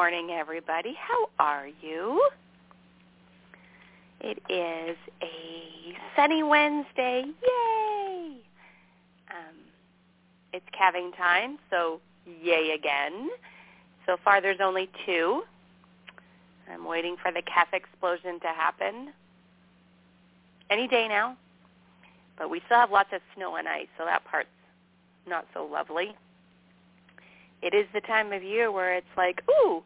Morning, everybody. How are you? It is a sunny Wednesday. Yay! Um, it's calving time, so yay again. So far, there's only two. I'm waiting for the calf explosion to happen any day now. But we still have lots of snow and ice, so that part's not so lovely it is the time of year where it's like, ooh,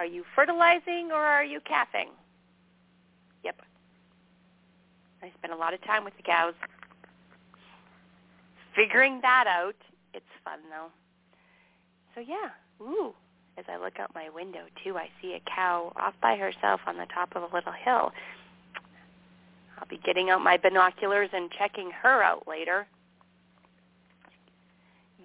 are you fertilizing or are you calving? Yep. I spend a lot of time with the cows. Figuring that out. It's fun though. So yeah, ooh, as I look out my window too, I see a cow off by herself on the top of a little hill. I'll be getting out my binoculars and checking her out later.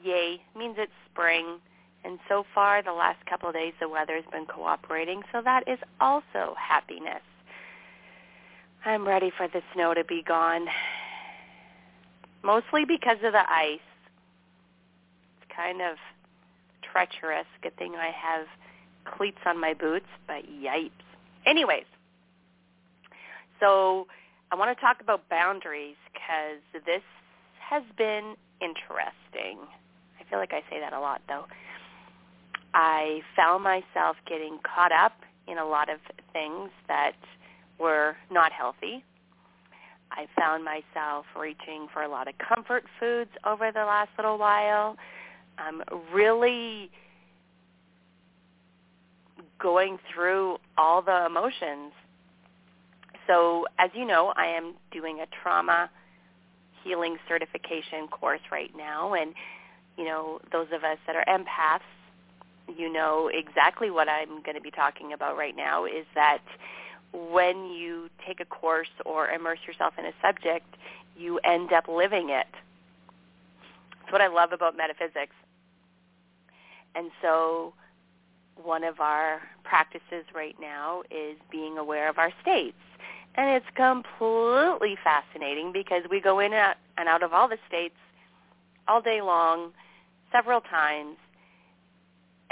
Yay, means it's spring. And so far, the last couple of days, the weather's been cooperating, so that is also happiness. I'm ready for the snow to be gone, mostly because of the ice. It's kind of treacherous. Good thing I have cleats on my boots, but yipes. Anyways, so I want to talk about boundaries because this has been interesting. I feel like I say that a lot, though. I found myself getting caught up in a lot of things that were not healthy. I found myself reaching for a lot of comfort foods over the last little while. I'm really going through all the emotions. So as you know, I am doing a trauma healing certification course right now and you know, those of us that are empaths you know exactly what I'm going to be talking about right now is that when you take a course or immerse yourself in a subject, you end up living it. That's what I love about metaphysics. And so one of our practices right now is being aware of our states. And it's completely fascinating because we go in and out of all the states all day long, several times,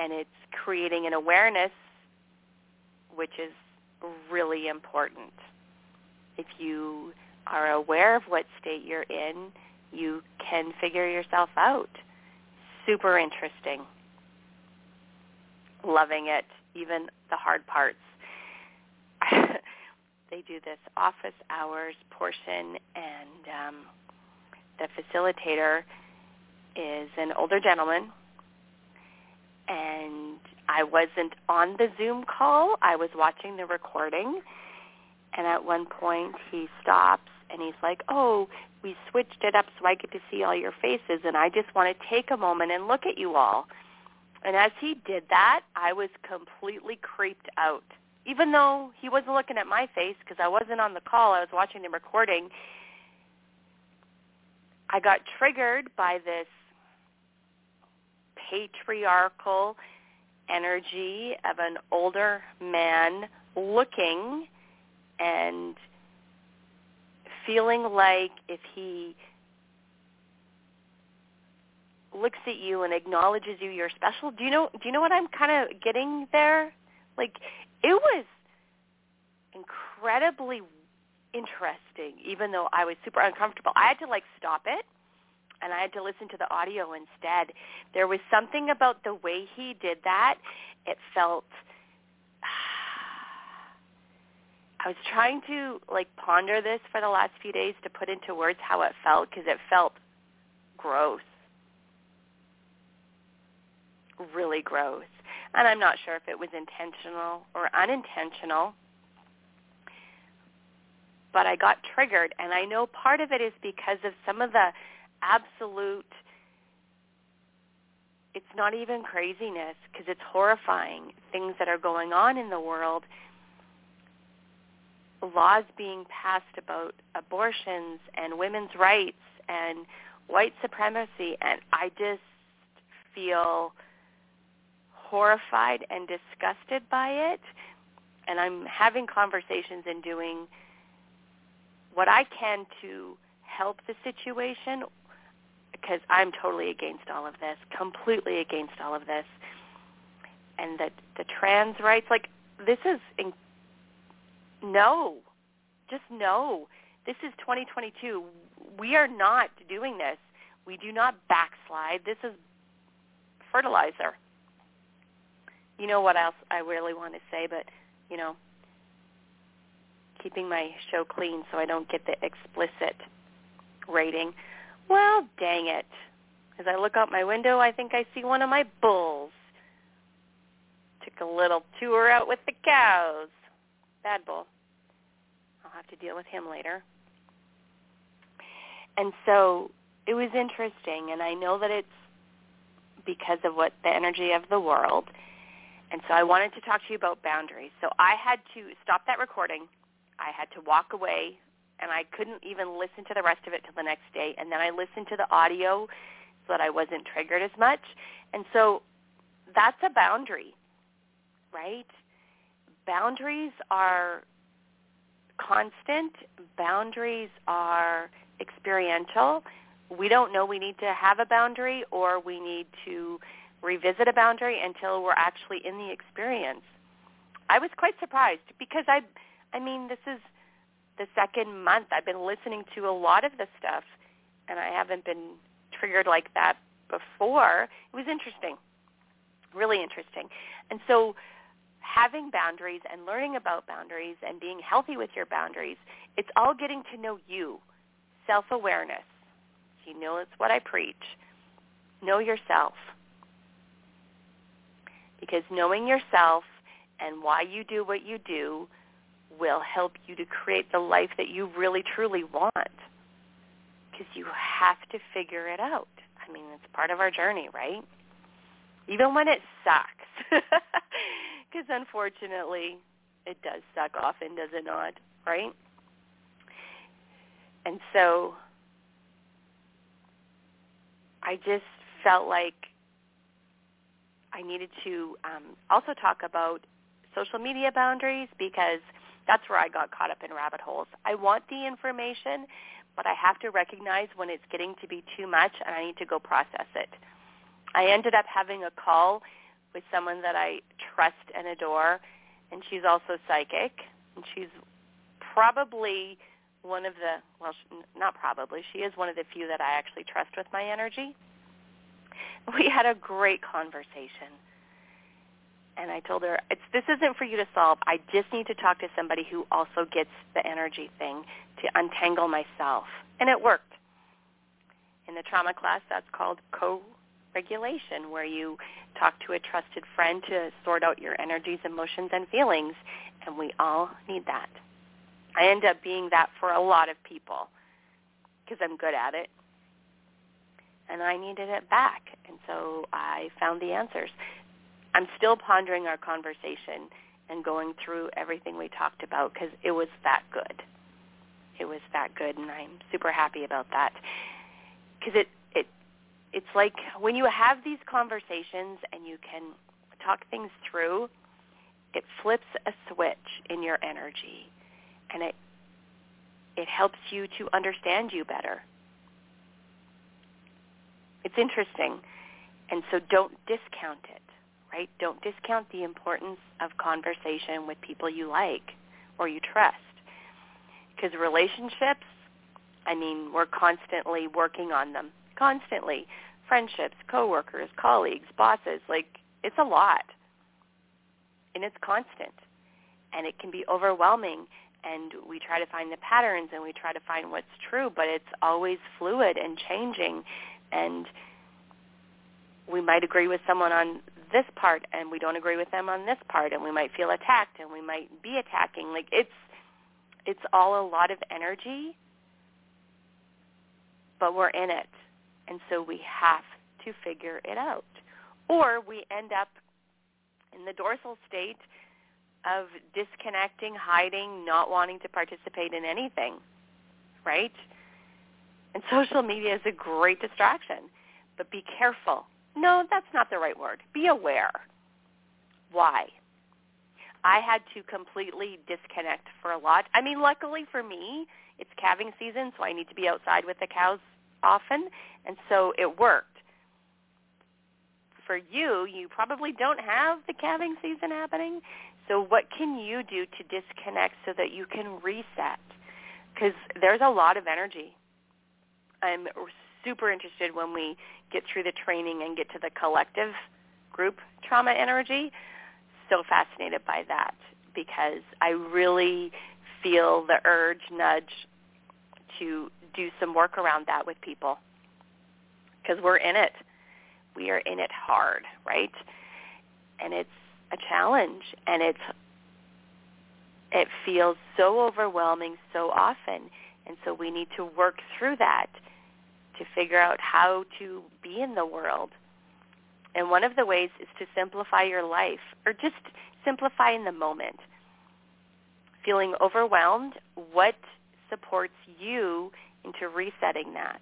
and it's creating an awareness which is really important. If you are aware of what state you're in, you can figure yourself out. Super interesting. Loving it, even the hard parts. they do this office hours portion and um, the facilitator is an older gentleman and I wasn't on the Zoom call. I was watching the recording. And at one point he stops and he's like, oh, we switched it up so I get to see all your faces and I just want to take a moment and look at you all. And as he did that, I was completely creeped out. Even though he wasn't looking at my face because I wasn't on the call, I was watching the recording. I got triggered by this patriarchal energy of an older man looking and feeling like if he looks at you and acknowledges you you're special. Do you know do you know what i'm kind of getting there? Like it was incredibly interesting even though i was super uncomfortable. I had to like stop it and I had to listen to the audio instead. There was something about the way he did that. It felt I was trying to like ponder this for the last few days to put into words how it felt because it felt gross. Really gross. And I'm not sure if it was intentional or unintentional. But I got triggered and I know part of it is because of some of the absolute it's not even craziness because it's horrifying things that are going on in the world. Laws being passed about abortions and women's rights and white supremacy and I just feel horrified and disgusted by it. And I'm having conversations and doing what I can to help the situation because I'm totally against all of this, completely against all of this. And that the trans rights like this is in, no. Just no. This is 2022. We are not doing this. We do not backslide. This is fertilizer. You know what else I really want to say, but, you know, keeping my show clean so I don't get the explicit rating. Well, dang it. As I look out my window, I think I see one of my bulls. Took a little tour out with the cows. Bad bull. I'll have to deal with him later. And so it was interesting, and I know that it's because of what the energy of the world. And so I wanted to talk to you about boundaries. So I had to stop that recording. I had to walk away, and I couldn't even listen to the rest of it till the next day. And then I listened to the audio so that I wasn't triggered as much. And so that's a boundary, right? Boundaries are constant. Boundaries are experiential. We don't know we need to have a boundary or we need to revisit a boundary until we're actually in the experience. I was quite surprised because I I mean this is the second month I've been listening to a lot of the stuff and I haven't been triggered like that before. It was interesting. Really interesting. And so having boundaries and learning about boundaries and being healthy with your boundaries, it's all getting to know you. Self-awareness. You know it's what I preach. Know yourself. Because knowing yourself and why you do what you do will help you to create the life that you really truly want. Because you have to figure it out. I mean, it's part of our journey, right? Even when it sucks. Because unfortunately, it does suck often, does it not? Right? And so I just felt like I needed to um, also talk about social media boundaries because that's where I got caught up in rabbit holes. I want the information, but I have to recognize when it's getting to be too much and I need to go process it. I ended up having a call with someone that I trust and adore, and she's also psychic, and she's probably one of the well, not probably, she is one of the few that I actually trust with my energy. We had a great conversation. And I told her, it's, this isn't for you to solve. I just need to talk to somebody who also gets the energy thing to untangle myself. And it worked. In the trauma class, that's called co regulation where you talk to a trusted friend to sort out your energies, emotions, and feelings. And we all need that. I end up being that for a lot of people because I'm good at it. And I needed it back. And so I found the answers. I'm still pondering our conversation and going through everything we talked about because it was that good. It was that good, and I'm super happy about that. Because it it it's like when you have these conversations and you can talk things through, it flips a switch in your energy and it it helps you to understand you better. It's interesting. And so don't discount it, right? Don't discount the importance of conversation with people you like or you trust. Because relationships, I mean, we're constantly working on them constantly. Friendships, coworkers, colleagues, bosses, like it's a lot. And it's constant. And it can be overwhelming and we try to find the patterns and we try to find what's true, but it's always fluid and changing and we might agree with someone on this part and we don't agree with them on this part and we might feel attacked and we might be attacking like it's it's all a lot of energy but we're in it and so we have to figure it out. or we end up in the dorsal state of disconnecting, hiding, not wanting to participate in anything, right? And social media is a great distraction, but be careful. No, that's not the right word. Be aware. Why? I had to completely disconnect for a lot. I mean, luckily for me, it's calving season, so I need to be outside with the cows often, and so it worked. For you, you probably don't have the calving season happening, so what can you do to disconnect so that you can reset? Because there's a lot of energy. I'm super interested when we get through the training and get to the collective group trauma energy. So fascinated by that because I really feel the urge, nudge to do some work around that with people because we're in it. We are in it hard, right? And it's a challenge and it's it feels so overwhelming so often and so we need to work through that to figure out how to be in the world. And one of the ways is to simplify your life or just simplify in the moment. Feeling overwhelmed, what supports you into resetting that,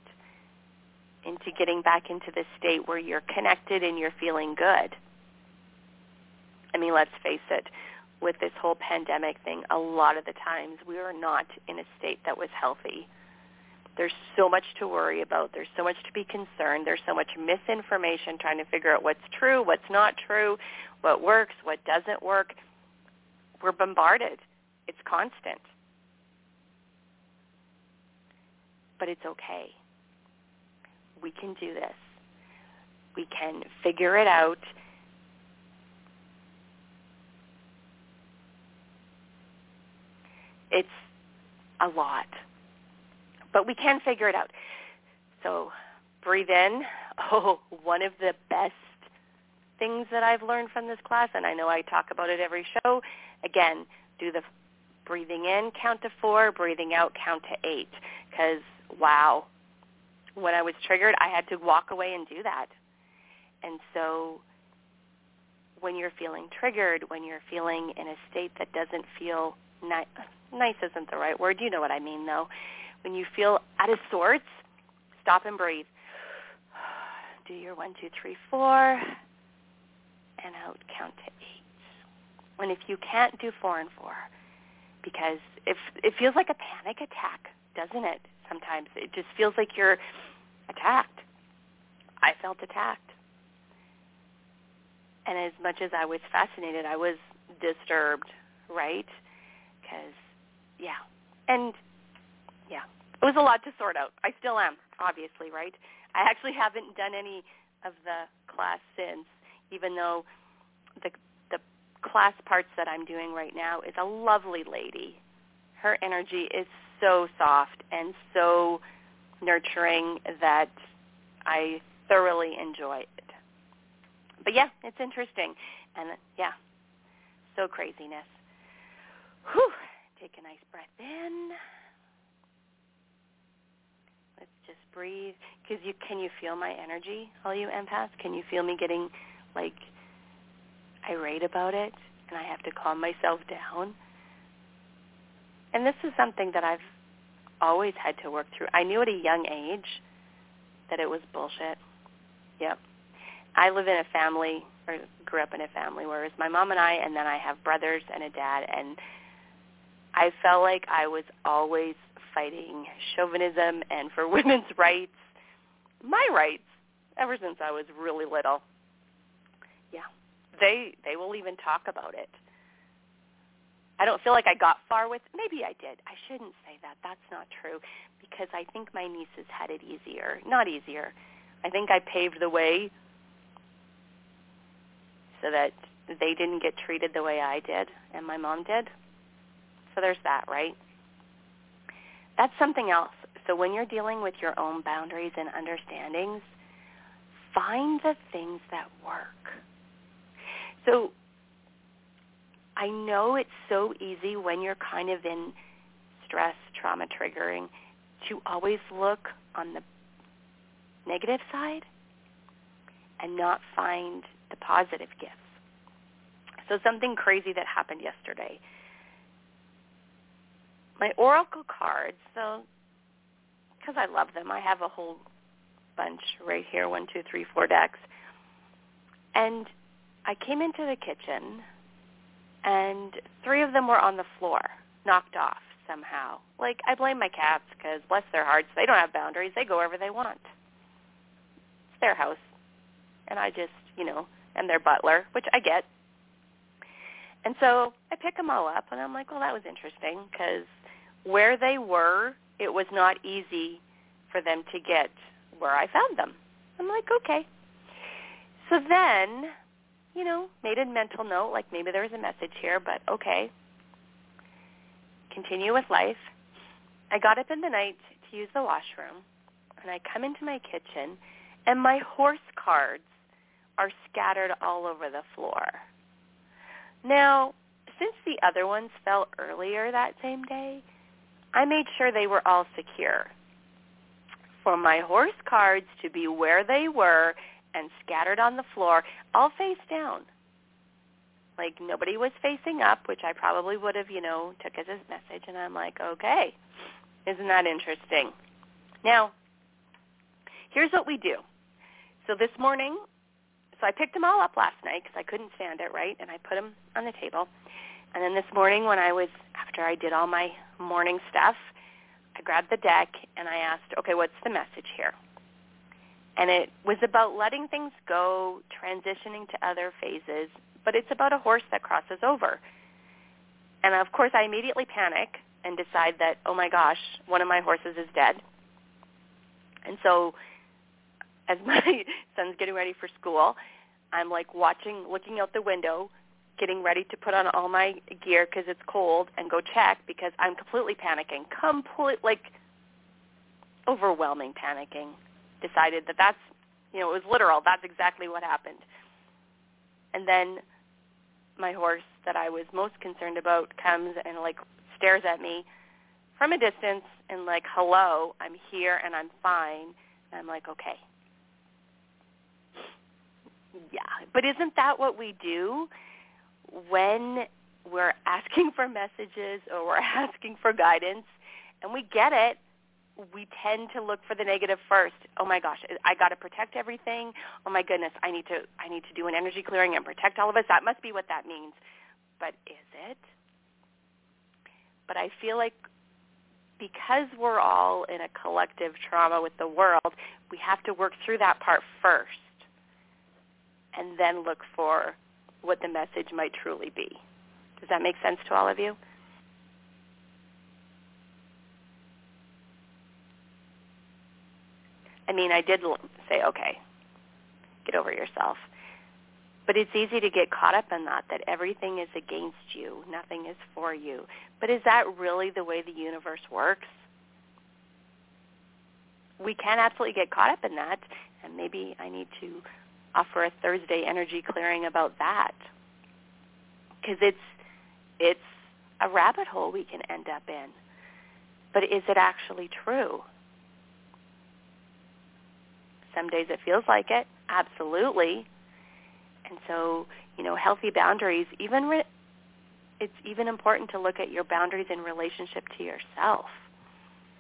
into getting back into the state where you're connected and you're feeling good? I mean, let's face it, with this whole pandemic thing, a lot of the times we are not in a state that was healthy. There's so much to worry about. There's so much to be concerned. There's so much misinformation trying to figure out what's true, what's not true, what works, what doesn't work. We're bombarded. It's constant. But it's okay. We can do this. We can figure it out It's a lot. But we can figure it out. So breathe in. Oh, one of the best things that I've learned from this class, and I know I talk about it every show, again, do the breathing in, count to four, breathing out, count to eight. Because, wow, when I was triggered, I had to walk away and do that. And so when you're feeling triggered, when you're feeling in a state that doesn't feel nice, nice isn't the right word. You know what I mean, though. When you feel out of sorts, stop and breathe. Do your one, two, three, four, and out count to eight. And if you can't do four and four, because if it feels like a panic attack, doesn't it? Sometimes it just feels like you're attacked. I felt attacked. And as much as I was fascinated, I was disturbed, right? Because yeah. And yeah, it was a lot to sort out. I still am, obviously, right? I actually haven't done any of the class since, even though the the class parts that I'm doing right now is a lovely lady. Her energy is so soft and so nurturing that I thoroughly enjoy it. But yeah, it's interesting. And yeah, so craziness. Whew. Take a nice breath in. Let's just breathe. Because you can you feel my energy, all you empaths? Can you feel me getting like irate about it, and I have to calm myself down? And this is something that I've always had to work through. I knew at a young age that it was bullshit. Yep. I live in a family or grew up in a family where it's my mom and I and then I have brothers and a dad and I felt like I was always fighting chauvinism and for women's rights, my rights, ever since I was really little. Yeah, they they will even talk about it. I don't feel like I got far with. Maybe I did. I shouldn't say that. That's not true because I think my nieces had it easier. Not easier. I think I paved the way so that they didn't get treated the way I did and my mom did. So there's that, right? That's something else. So when you're dealing with your own boundaries and understandings, find the things that work. So I know it's so easy when you're kind of in stress, trauma triggering, to always look on the negative side and not find the positive gifts. So something crazy that happened yesterday. My oracle cards, so because I love them, I have a whole bunch right here, one, two, three, four decks. And I came into the kitchen and three of them were on the floor, knocked off somehow. Like I blame my cats because bless their hearts, they don't have boundaries. They go wherever they want. It's their house, and I just, you know, am their butler, which I get. And so I pick them all up, and I'm like, well, that was interesting because where they were, it was not easy for them to get where I found them. I'm like, okay. So then you know, made a mental note, like maybe there was a message here, but okay. Continue with life. I got up in the night to use the washroom, and I come into my kitchen, and my horse cards are scattered all over the floor. Now, since the other ones fell earlier that same day, I made sure they were all secure. For my horse cards to be where they were and scattered on the floor, all face down. Like nobody was facing up, which I probably would have, you know, took as a message. And I'm like, okay, isn't that interesting? Now, here's what we do. So this morning, so I picked them all up last night because I couldn't stand it, right? And I put them on the table. And then this morning when I was, after I did all my morning stuff, I grabbed the deck and I asked, okay, what's the message here? and it was about letting things go, transitioning to other phases, but it's about a horse that crosses over. And of course, I immediately panic and decide that, oh my gosh, one of my horses is dead. And so as my son's getting ready for school, I'm like watching, looking out the window, getting ready to put on all my gear because it's cold and go check because I'm completely panicking, complete like overwhelming panicking decided that that's, you know, it was literal. That's exactly what happened. And then my horse that I was most concerned about comes and like stares at me from a distance and like, hello, I'm here and I'm fine. And I'm like, okay. Yeah, but isn't that what we do when we're asking for messages or we're asking for guidance and we get it we tend to look for the negative first. Oh my gosh, I got to protect everything. Oh my goodness, I need to I need to do an energy clearing and protect all of us. That must be what that means. But is it? But I feel like because we're all in a collective trauma with the world, we have to work through that part first and then look for what the message might truly be. Does that make sense to all of you? I mean, I did say, okay, get over yourself. But it's easy to get caught up in that, that everything is against you, nothing is for you. But is that really the way the universe works? We can absolutely get caught up in that, and maybe I need to offer a Thursday energy clearing about that. Because it's, it's a rabbit hole we can end up in. But is it actually true? Some days it feels like it, absolutely. And so, you know, healthy boundaries, even re- it's even important to look at your boundaries in relationship to yourself.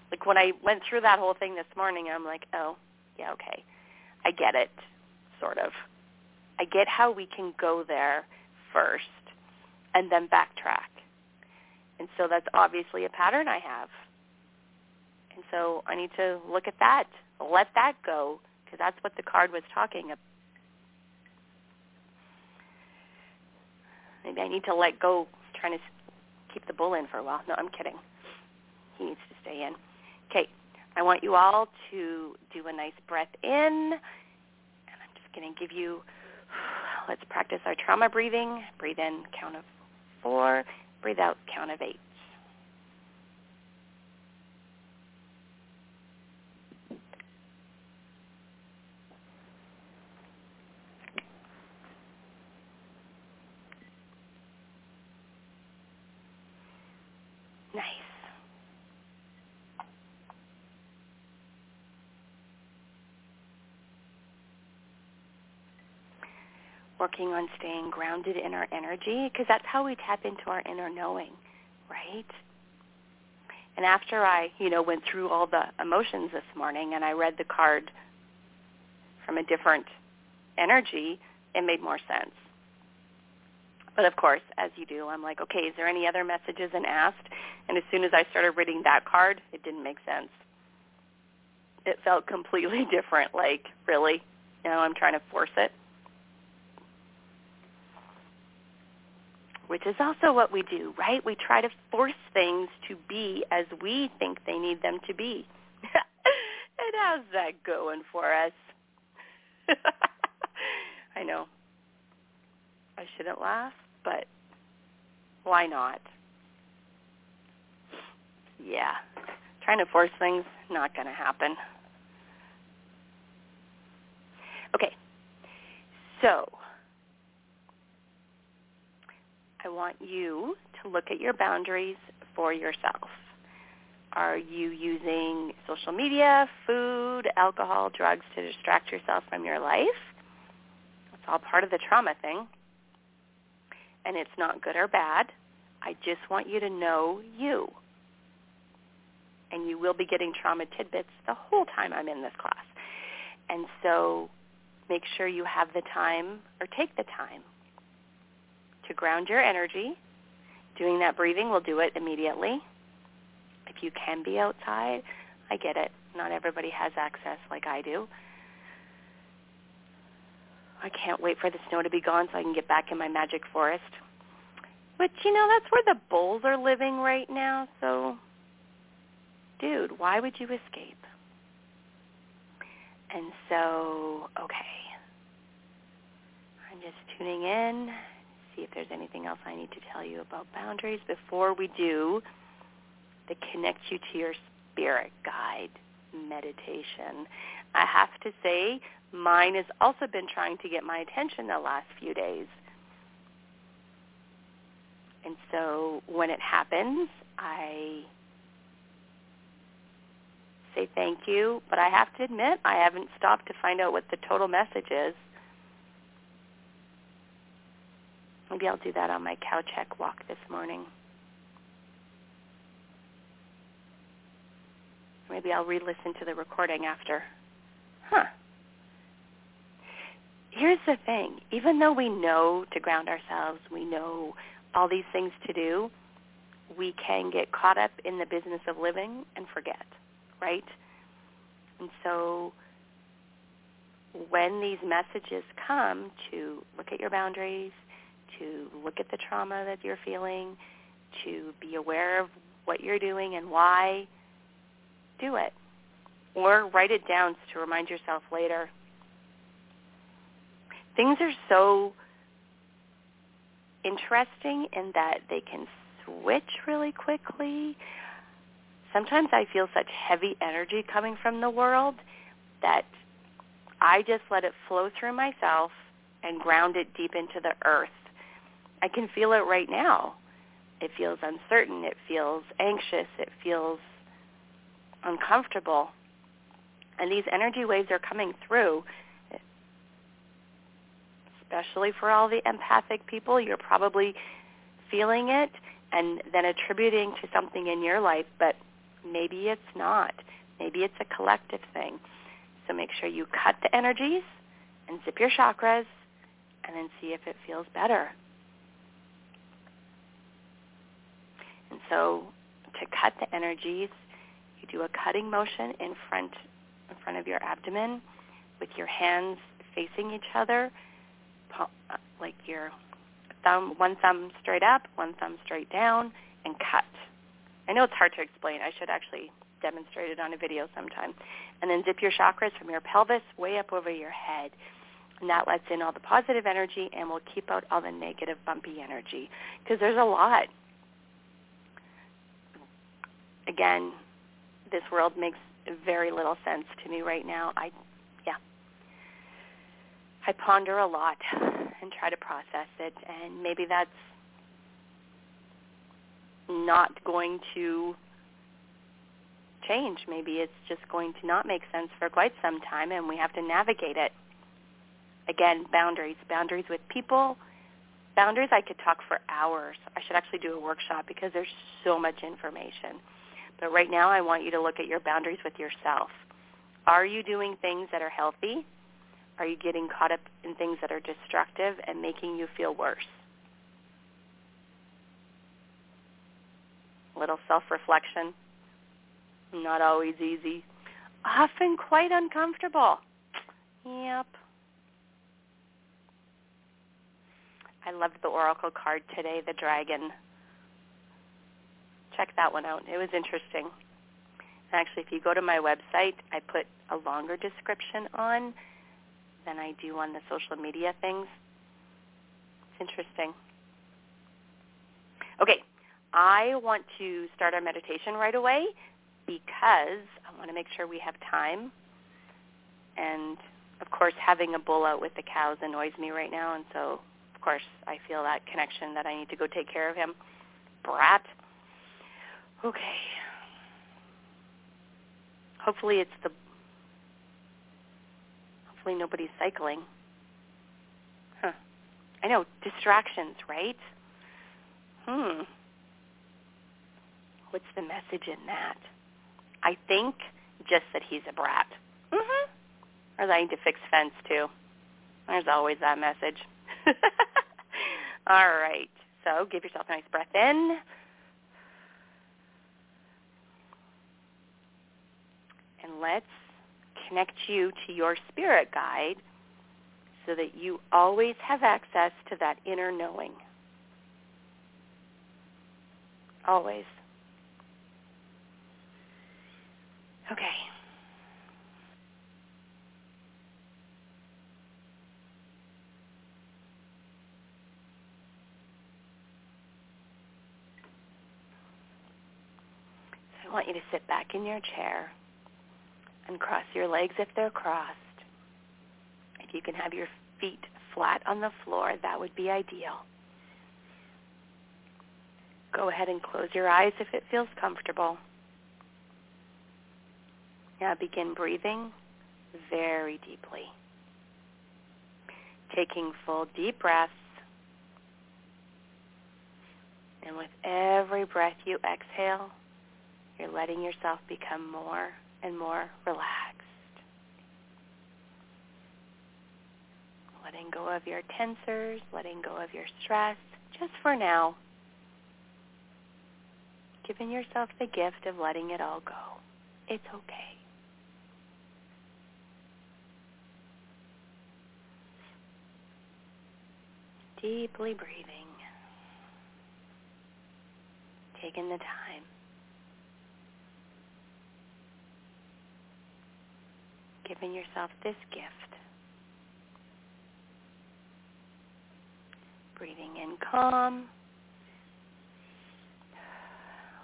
Like when I went through that whole thing this morning, I'm like, oh, yeah, okay. I get it, sort of. I get how we can go there first and then backtrack. And so that's obviously a pattern I have. And so I need to look at that, let that go, because that's what the card was talking about. Maybe I need to let go, trying to keep the bull in for a while. No, I'm kidding. He needs to stay in. Okay, I want you all to do a nice breath in, going to give you, let's practice our trauma breathing. Breathe in, count of four. Breathe out, count of eight. Working on staying grounded in our energy because that's how we tap into our inner knowing, right? And after I, you know, went through all the emotions this morning and I read the card from a different energy, it made more sense. But of course, as you do, I'm like, okay, is there any other messages and asked? And as soon as I started reading that card, it didn't make sense. It felt completely different. Like, really? You know, I'm trying to force it. Which is also what we do, right? We try to force things to be as we think they need them to be. and how's that going for us? I know. I shouldn't laugh, but why not? Yeah. Trying to force things, not going to happen. Okay. So, I want you to look at your boundaries for yourself. Are you using social media, food, alcohol, drugs to distract yourself from your life? It's all part of the trauma thing. And it's not good or bad. I just want you to know you. And you will be getting trauma tidbits the whole time I'm in this class. And so make sure you have the time or take the time to ground your energy. Doing that breathing will do it immediately. If you can be outside, I get it. Not everybody has access like I do. I can't wait for the snow to be gone so I can get back in my magic forest. But you know, that's where the bulls are living right now, so dude, why would you escape? And so, okay. I'm just tuning in, see if there's anything else I need to tell you about boundaries before we do the connect you to your spirit guide meditation. I have to say, mine has also been trying to get my attention the last few days. And so when it happens, I say thank you, but I have to admit I haven't stopped to find out what the total message is. Maybe I'll do that on my cow check walk this morning. Maybe I'll re-listen to the recording after. Huh. Here's the thing. Even though we know to ground ourselves, we know all these things to do, we can get caught up in the business of living and forget, right? And so when these messages come to look at your boundaries, to look at the trauma that you're feeling, to be aware of what you're doing and why, do it. Or write it down to remind yourself later. Things are so interesting in that they can switch really quickly. Sometimes I feel such heavy energy coming from the world that I just let it flow through myself and ground it deep into the earth. I can feel it right now. It feels uncertain. It feels anxious. It feels uncomfortable. And these energy waves are coming through, especially for all the empathic people. You're probably feeling it and then attributing to something in your life, but maybe it's not. Maybe it's a collective thing. So make sure you cut the energies and zip your chakras and then see if it feels better. And so to cut the energies, you do a cutting motion in front in front of your abdomen with your hands facing each other, uh, like your thumb, one thumb straight up, one thumb straight down, and cut. I know it's hard to explain. I should actually demonstrate it on a video sometime. And then zip your chakras from your pelvis way up over your head. And that lets in all the positive energy and will keep out all the negative bumpy energy. Because there's a lot. Again, this world makes very little sense to me right now. I, yeah, I ponder a lot and try to process it, and maybe that's not going to change. Maybe it's just going to not make sense for quite some time, and we have to navigate it. Again, boundaries. Boundaries with people. Boundaries I could talk for hours. I should actually do a workshop because there's so much information. But right now I want you to look at your boundaries with yourself. Are you doing things that are healthy? Are you getting caught up in things that are destructive and making you feel worse? A little self-reflection. Not always easy. Often quite uncomfortable. Yep. I loved the oracle card today, the dragon. Check that one out. It was interesting. Actually, if you go to my website, I put a longer description on than I do on the social media things. It's interesting. Okay, I want to start our meditation right away because I want to make sure we have time. And of course, having a bull out with the cows annoys me right now, and so of course I feel that connection that I need to go take care of him. Brat. Okay. Hopefully it's the hopefully nobody's cycling. Huh. I know, distractions, right? Hmm. What's the message in that? I think just that he's a brat. Mhm. Or that I need to fix fence too. There's always that message. All right. So give yourself a nice breath in. And let's connect you to your spirit guide so that you always have access to that inner knowing. Always. Okay. So I want you to sit back in your chair and cross your legs if they're crossed. If you can have your feet flat on the floor, that would be ideal. Go ahead and close your eyes if it feels comfortable. Now begin breathing very deeply. Taking full deep breaths. And with every breath you exhale, you're letting yourself become more and more relaxed. Letting go of your tensors, letting go of your stress, just for now. Giving yourself the gift of letting it all go. It's okay. Deeply breathing. Taking the time. Giving yourself this gift. Breathing in calm,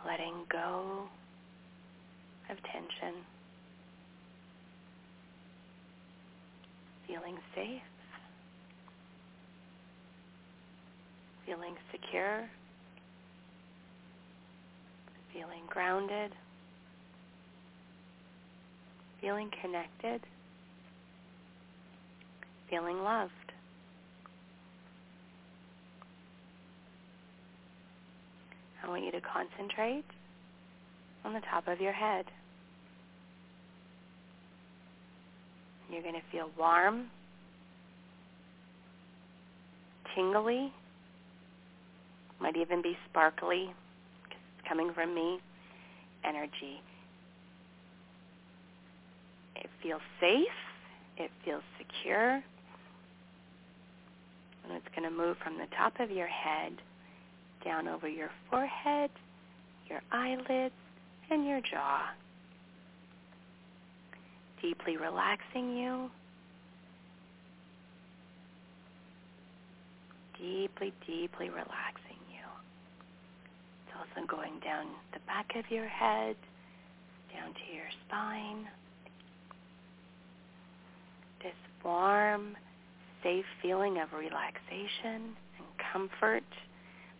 letting go of tension, feeling safe, feeling secure, feeling grounded feeling connected, feeling loved. I want you to concentrate on the top of your head. You're going to feel warm, tingly, might even be sparkly, because it's coming from me, energy. Feels safe. It feels secure. And it's going to move from the top of your head down over your forehead, your eyelids, and your jaw. Deeply relaxing you. Deeply, deeply relaxing you. It's also going down the back of your head, down to your spine this warm, safe feeling of relaxation and comfort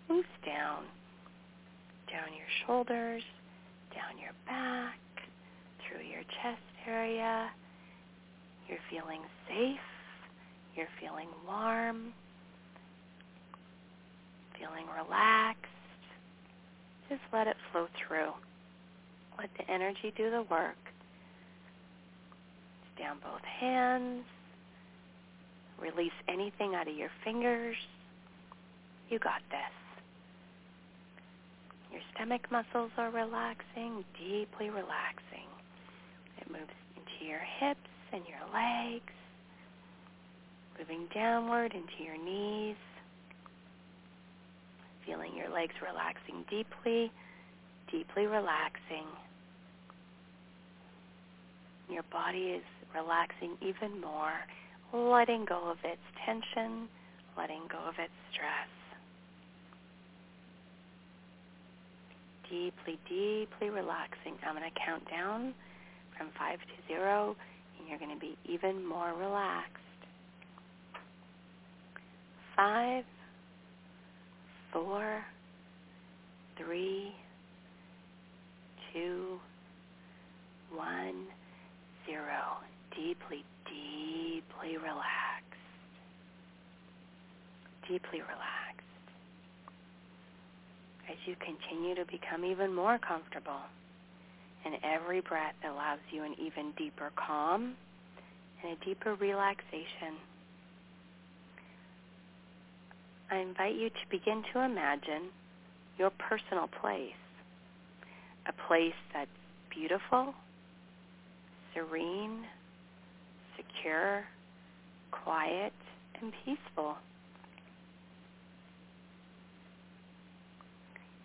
moves down, down your shoulders, down your back, through your chest area. You're feeling safe. You're feeling warm, feeling relaxed. Just let it flow through. Let the energy do the work. Down both hands. Release anything out of your fingers. You got this. Your stomach muscles are relaxing, deeply relaxing. It moves into your hips and your legs, moving downward into your knees, feeling your legs relaxing deeply, deeply relaxing. Your body is relaxing even more, letting go of its tension, letting go of its stress. Deeply, deeply relaxing. I'm going to count down from 5 to 0, and you're going to be even more relaxed. Five, four, three, two, one, zero. Deeply, deeply relaxed. Deeply relaxed. As you continue to become even more comfortable, and every breath allows you an even deeper calm and a deeper relaxation. I invite you to begin to imagine your personal place, a place that's beautiful, serene, secure, quiet, and peaceful.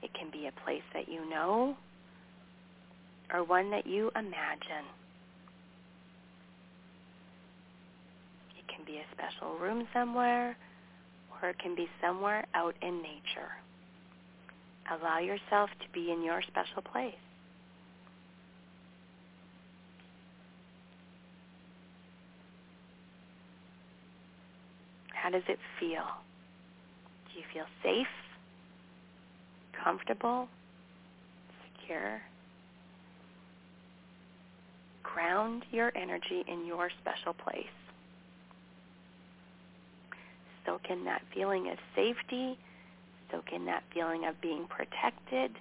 It can be a place that you know or one that you imagine. It can be a special room somewhere or it can be somewhere out in nature. Allow yourself to be in your special place. How does it feel? Do you feel safe, comfortable, secure? Ground your energy in your special place. Soak in that feeling of safety. Soak in that feeling of being protected.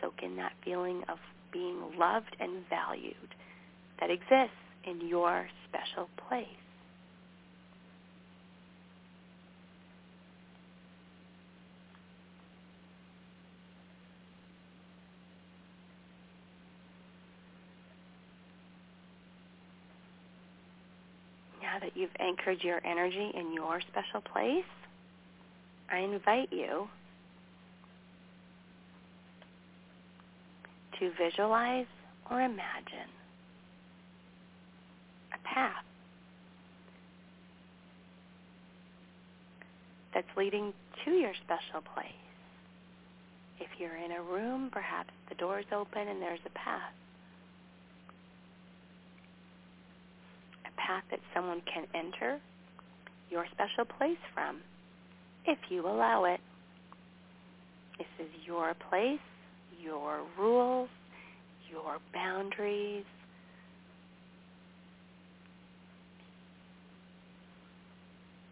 Soak in that feeling of being loved and valued that exists in your special place. Now that you've anchored your energy in your special place, I invite you to visualize or imagine a path that's leading to your special place. If you're in a room, perhaps the door's open and there's a path. Path that someone can enter your special place from if you allow it. This is your place, your rules, your boundaries.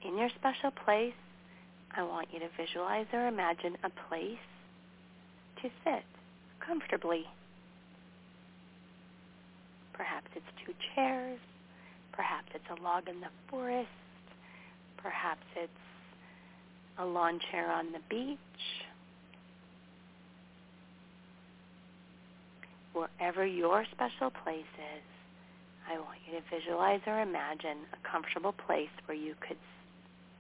In your special place, I want you to visualize or imagine a place to sit comfortably. Perhaps it's two chairs, Perhaps it's a log in the forest. Perhaps it's a lawn chair on the beach. Wherever your special place is, I want you to visualize or imagine a comfortable place where you could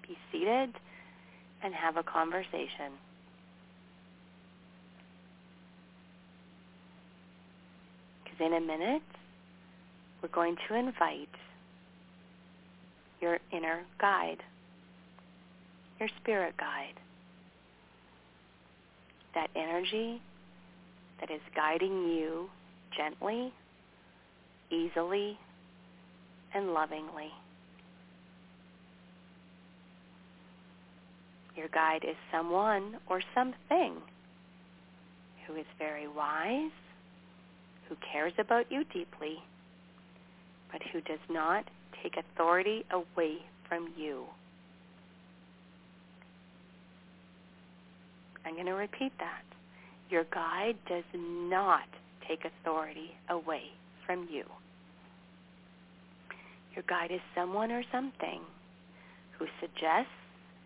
be seated and have a conversation. Because in a minute, we're going to invite your inner guide, your spirit guide. That energy that is guiding you gently, easily, and lovingly. Your guide is someone or something who is very wise, who cares about you deeply, but who does not take authority away from you. I'm going to repeat that. Your guide does not take authority away from you. Your guide is someone or something who suggests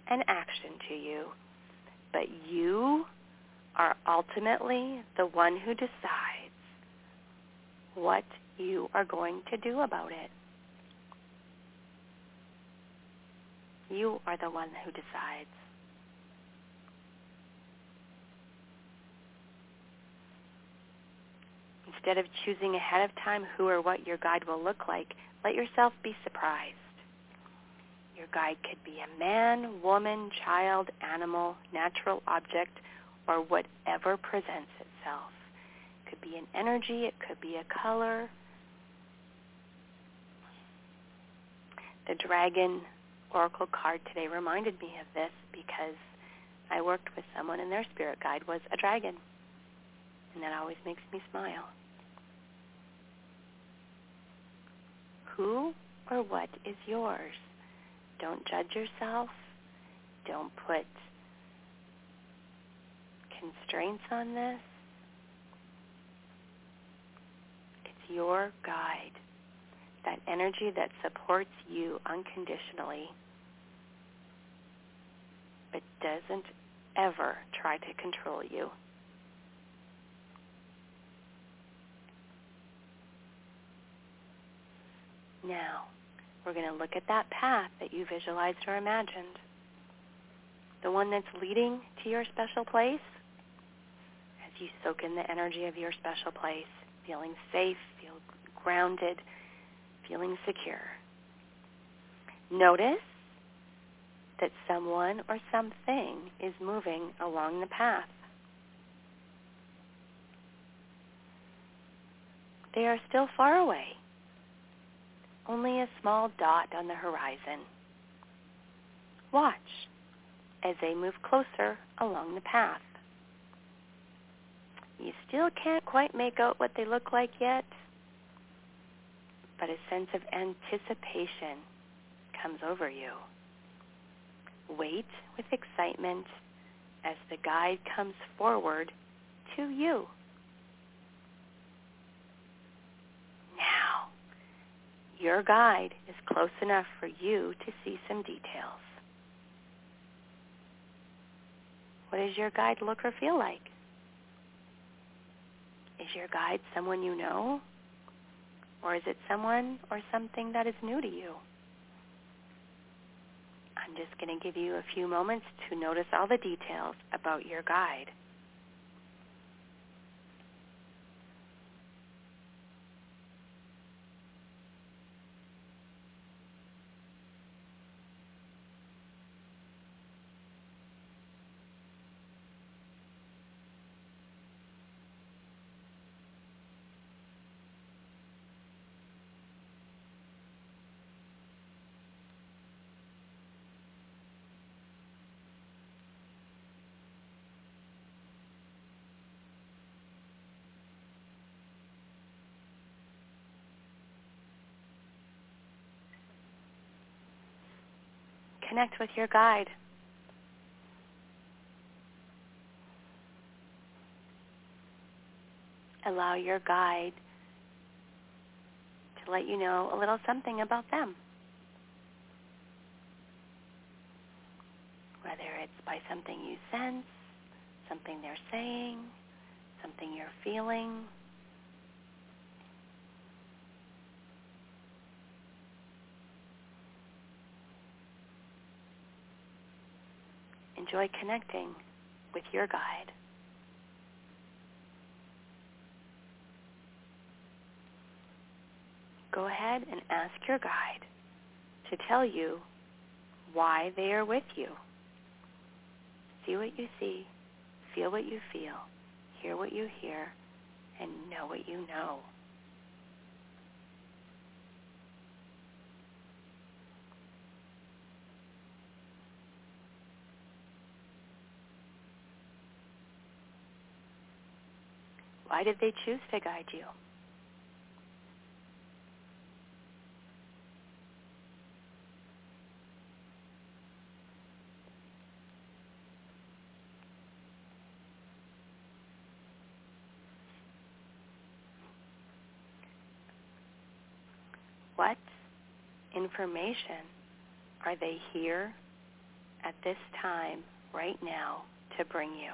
an action to you, but you are ultimately the one who decides what you are going to do about it. You are the one who decides. Instead of choosing ahead of time who or what your guide will look like, let yourself be surprised. Your guide could be a man, woman, child, animal, natural object, or whatever presents itself. It could be an energy, it could be a color. The dragon oracle card today reminded me of this because I worked with someone and their spirit guide was a dragon. And that always makes me smile. Who or what is yours? Don't judge yourself. Don't put constraints on this. It's your guide, that energy that supports you unconditionally, but doesn't ever try to control you. Now, we're going to look at that path that you visualized or imagined. The one that's leading to your special place as you soak in the energy of your special place, feeling safe, feel grounded, feeling secure. Notice that someone or something is moving along the path. They are still far away only a small dot on the horizon. Watch as they move closer along the path. You still can't quite make out what they look like yet, but a sense of anticipation comes over you. Wait with excitement as the guide comes forward to you. Now, Your guide is close enough for you to see some details. What does your guide look or feel like? Is your guide someone you know? Or is it someone or something that is new to you? I'm just going to give you a few moments to notice all the details about your guide. Connect with your guide. Allow your guide to let you know a little something about them. Whether it's by something you sense, something they're saying, something you're feeling, enjoy connecting with your guide. Go ahead and ask your guide to tell you why they are with you. See what you see, feel what you feel, hear what you hear, and know what you know. Why did they choose to guide you? What information are they here at this time right now to bring you?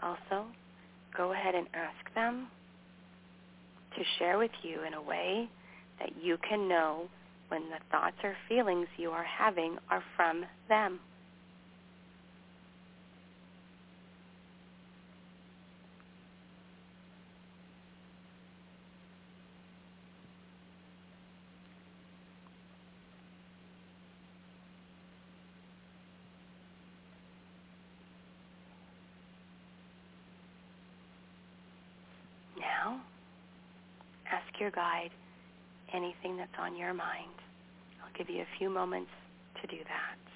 Also, go ahead and ask them to share with you in a way that you can know when the thoughts or feelings you are having are from them. Now, ask your guide anything that's on your mind. I'll give you a few moments to do that.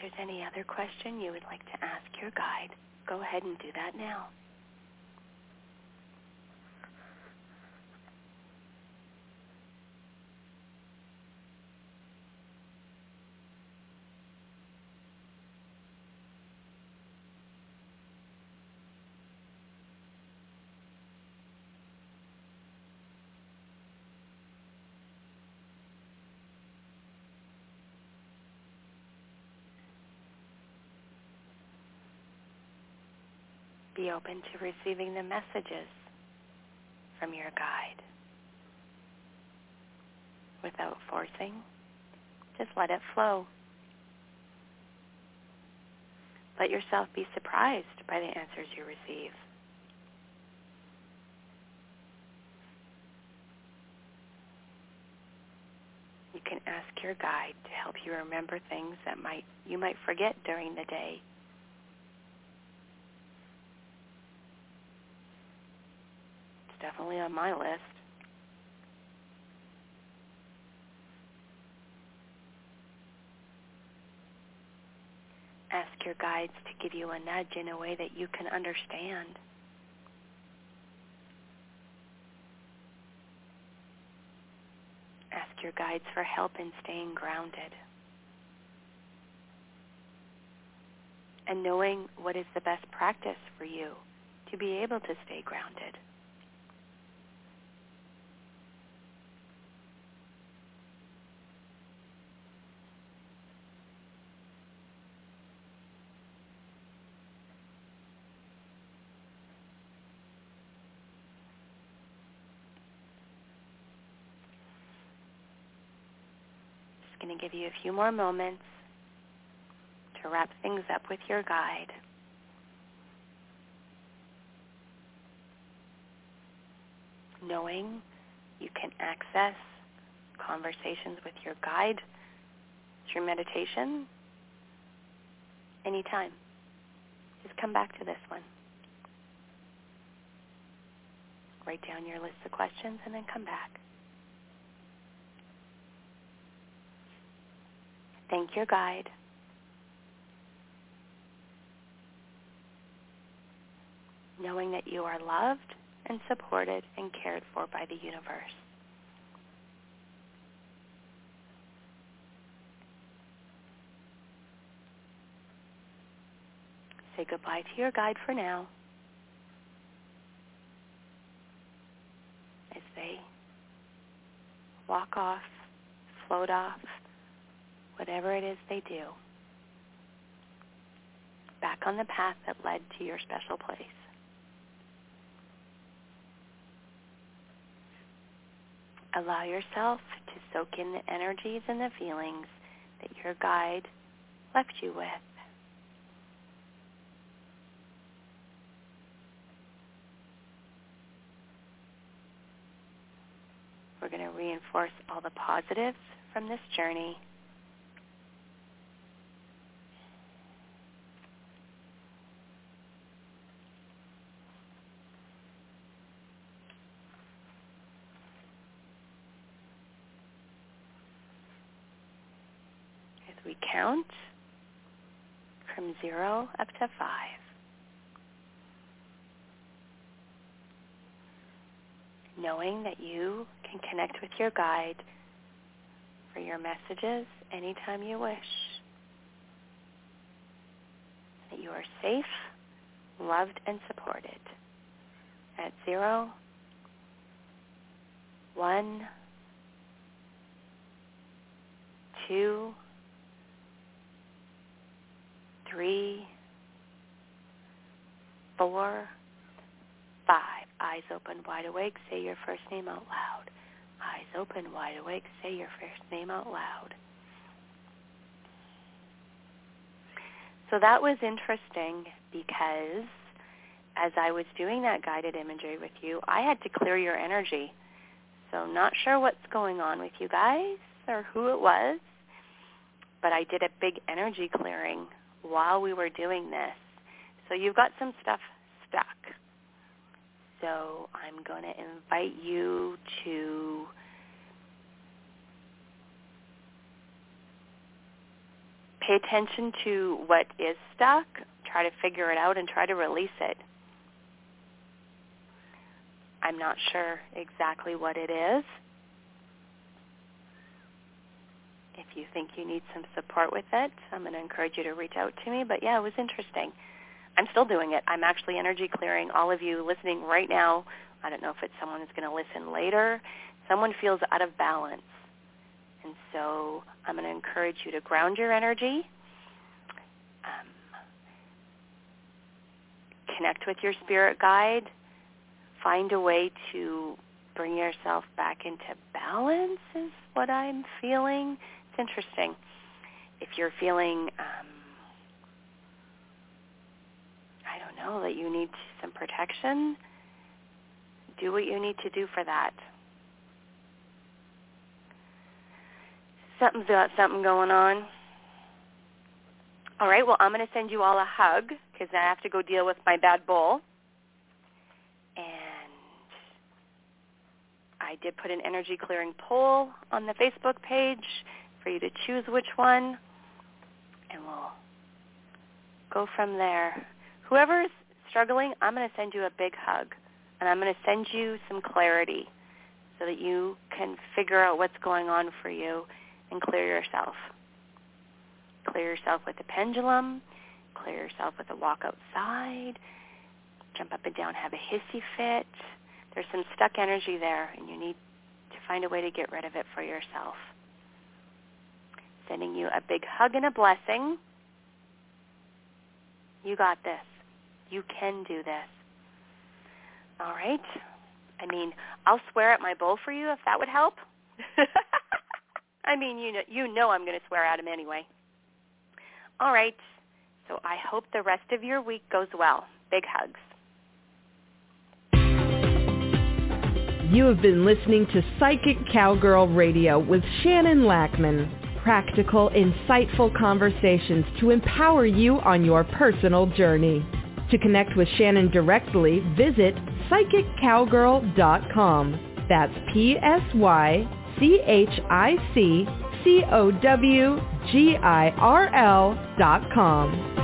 There's any other question you would like to ask your guide, go ahead and do that now. be open to receiving the messages from your guide without forcing. Just let it flow. Let yourself be surprised by the answers you receive. You can ask your guide to help you remember things that might you might forget during the day. Definitely on my list. Ask your guides to give you a nudge in a way that you can understand. Ask your guides for help in staying grounded. And knowing what is the best practice for you to be able to stay grounded. going to give you a few more moments to wrap things up with your guide. Knowing you can access conversations with your guide through meditation anytime. Just come back to this one. Write down your list of questions and then come back. Thank your guide. Knowing that you are loved and supported and cared for by the universe. Say goodbye to your guide for now. As they walk off, float off, whatever it is they do, back on the path that led to your special place. Allow yourself to soak in the energies and the feelings that your guide left you with. We're going to reinforce all the positives from this journey we count from zero up to five. Knowing that you can connect with your guide for your messages anytime you wish. That you are safe, loved, and supported. At zero, one, two, three, four, five. Eyes open, wide awake, say your first name out loud. Eyes open, wide awake, say your first name out loud. So that was interesting because as I was doing that guided imagery with you, I had to clear your energy. So not sure what's going on with you guys or who it was, but I did a big energy clearing while we were doing this. So you've got some stuff stuck. So I'm going to invite you to pay attention to what is stuck, try to figure it out, and try to release it. I'm not sure exactly what it is. If you think you need some support with it, I'm going to encourage you to reach out to me. But yeah, it was interesting. I'm still doing it. I'm actually energy clearing all of you listening right now. I don't know if it's someone who's going to listen later. Someone feels out of balance. And so I'm going to encourage you to ground your energy, um, connect with your spirit guide, find a way to bring yourself back into balance is what I'm feeling interesting. If you're feeling, um, I don't know, that you need some protection, do what you need to do for that. Something's got something going on. All right, well, I'm going to send you all a hug because I have to go deal with my bad bowl. And I did put an energy clearing poll on the Facebook page for you to choose which one. And we'll go from there. Whoever's struggling, I'm going to send you a big hug. And I'm going to send you some clarity so that you can figure out what's going on for you and clear yourself. Clear yourself with a pendulum. Clear yourself with a walk outside. Jump up and down, have a hissy fit. There's some stuck energy there, and you need to find a way to get rid of it for yourself. Sending you a big hug and a blessing. You got this. You can do this. All right. I mean, I'll swear at my bowl for you if that would help. I mean, you know, you know I'm going to swear at him anyway. All right. So I hope the rest of your week goes well. Big hugs. You have been listening to Psychic Cowgirl Radio with Shannon Lackman. Practical, insightful conversations to empower you on your personal journey. To connect with Shannon directly, visit psychiccowgirl.com. That's P-S-Y-C-H-I-C-C-O-W-G-I-R-L dot com.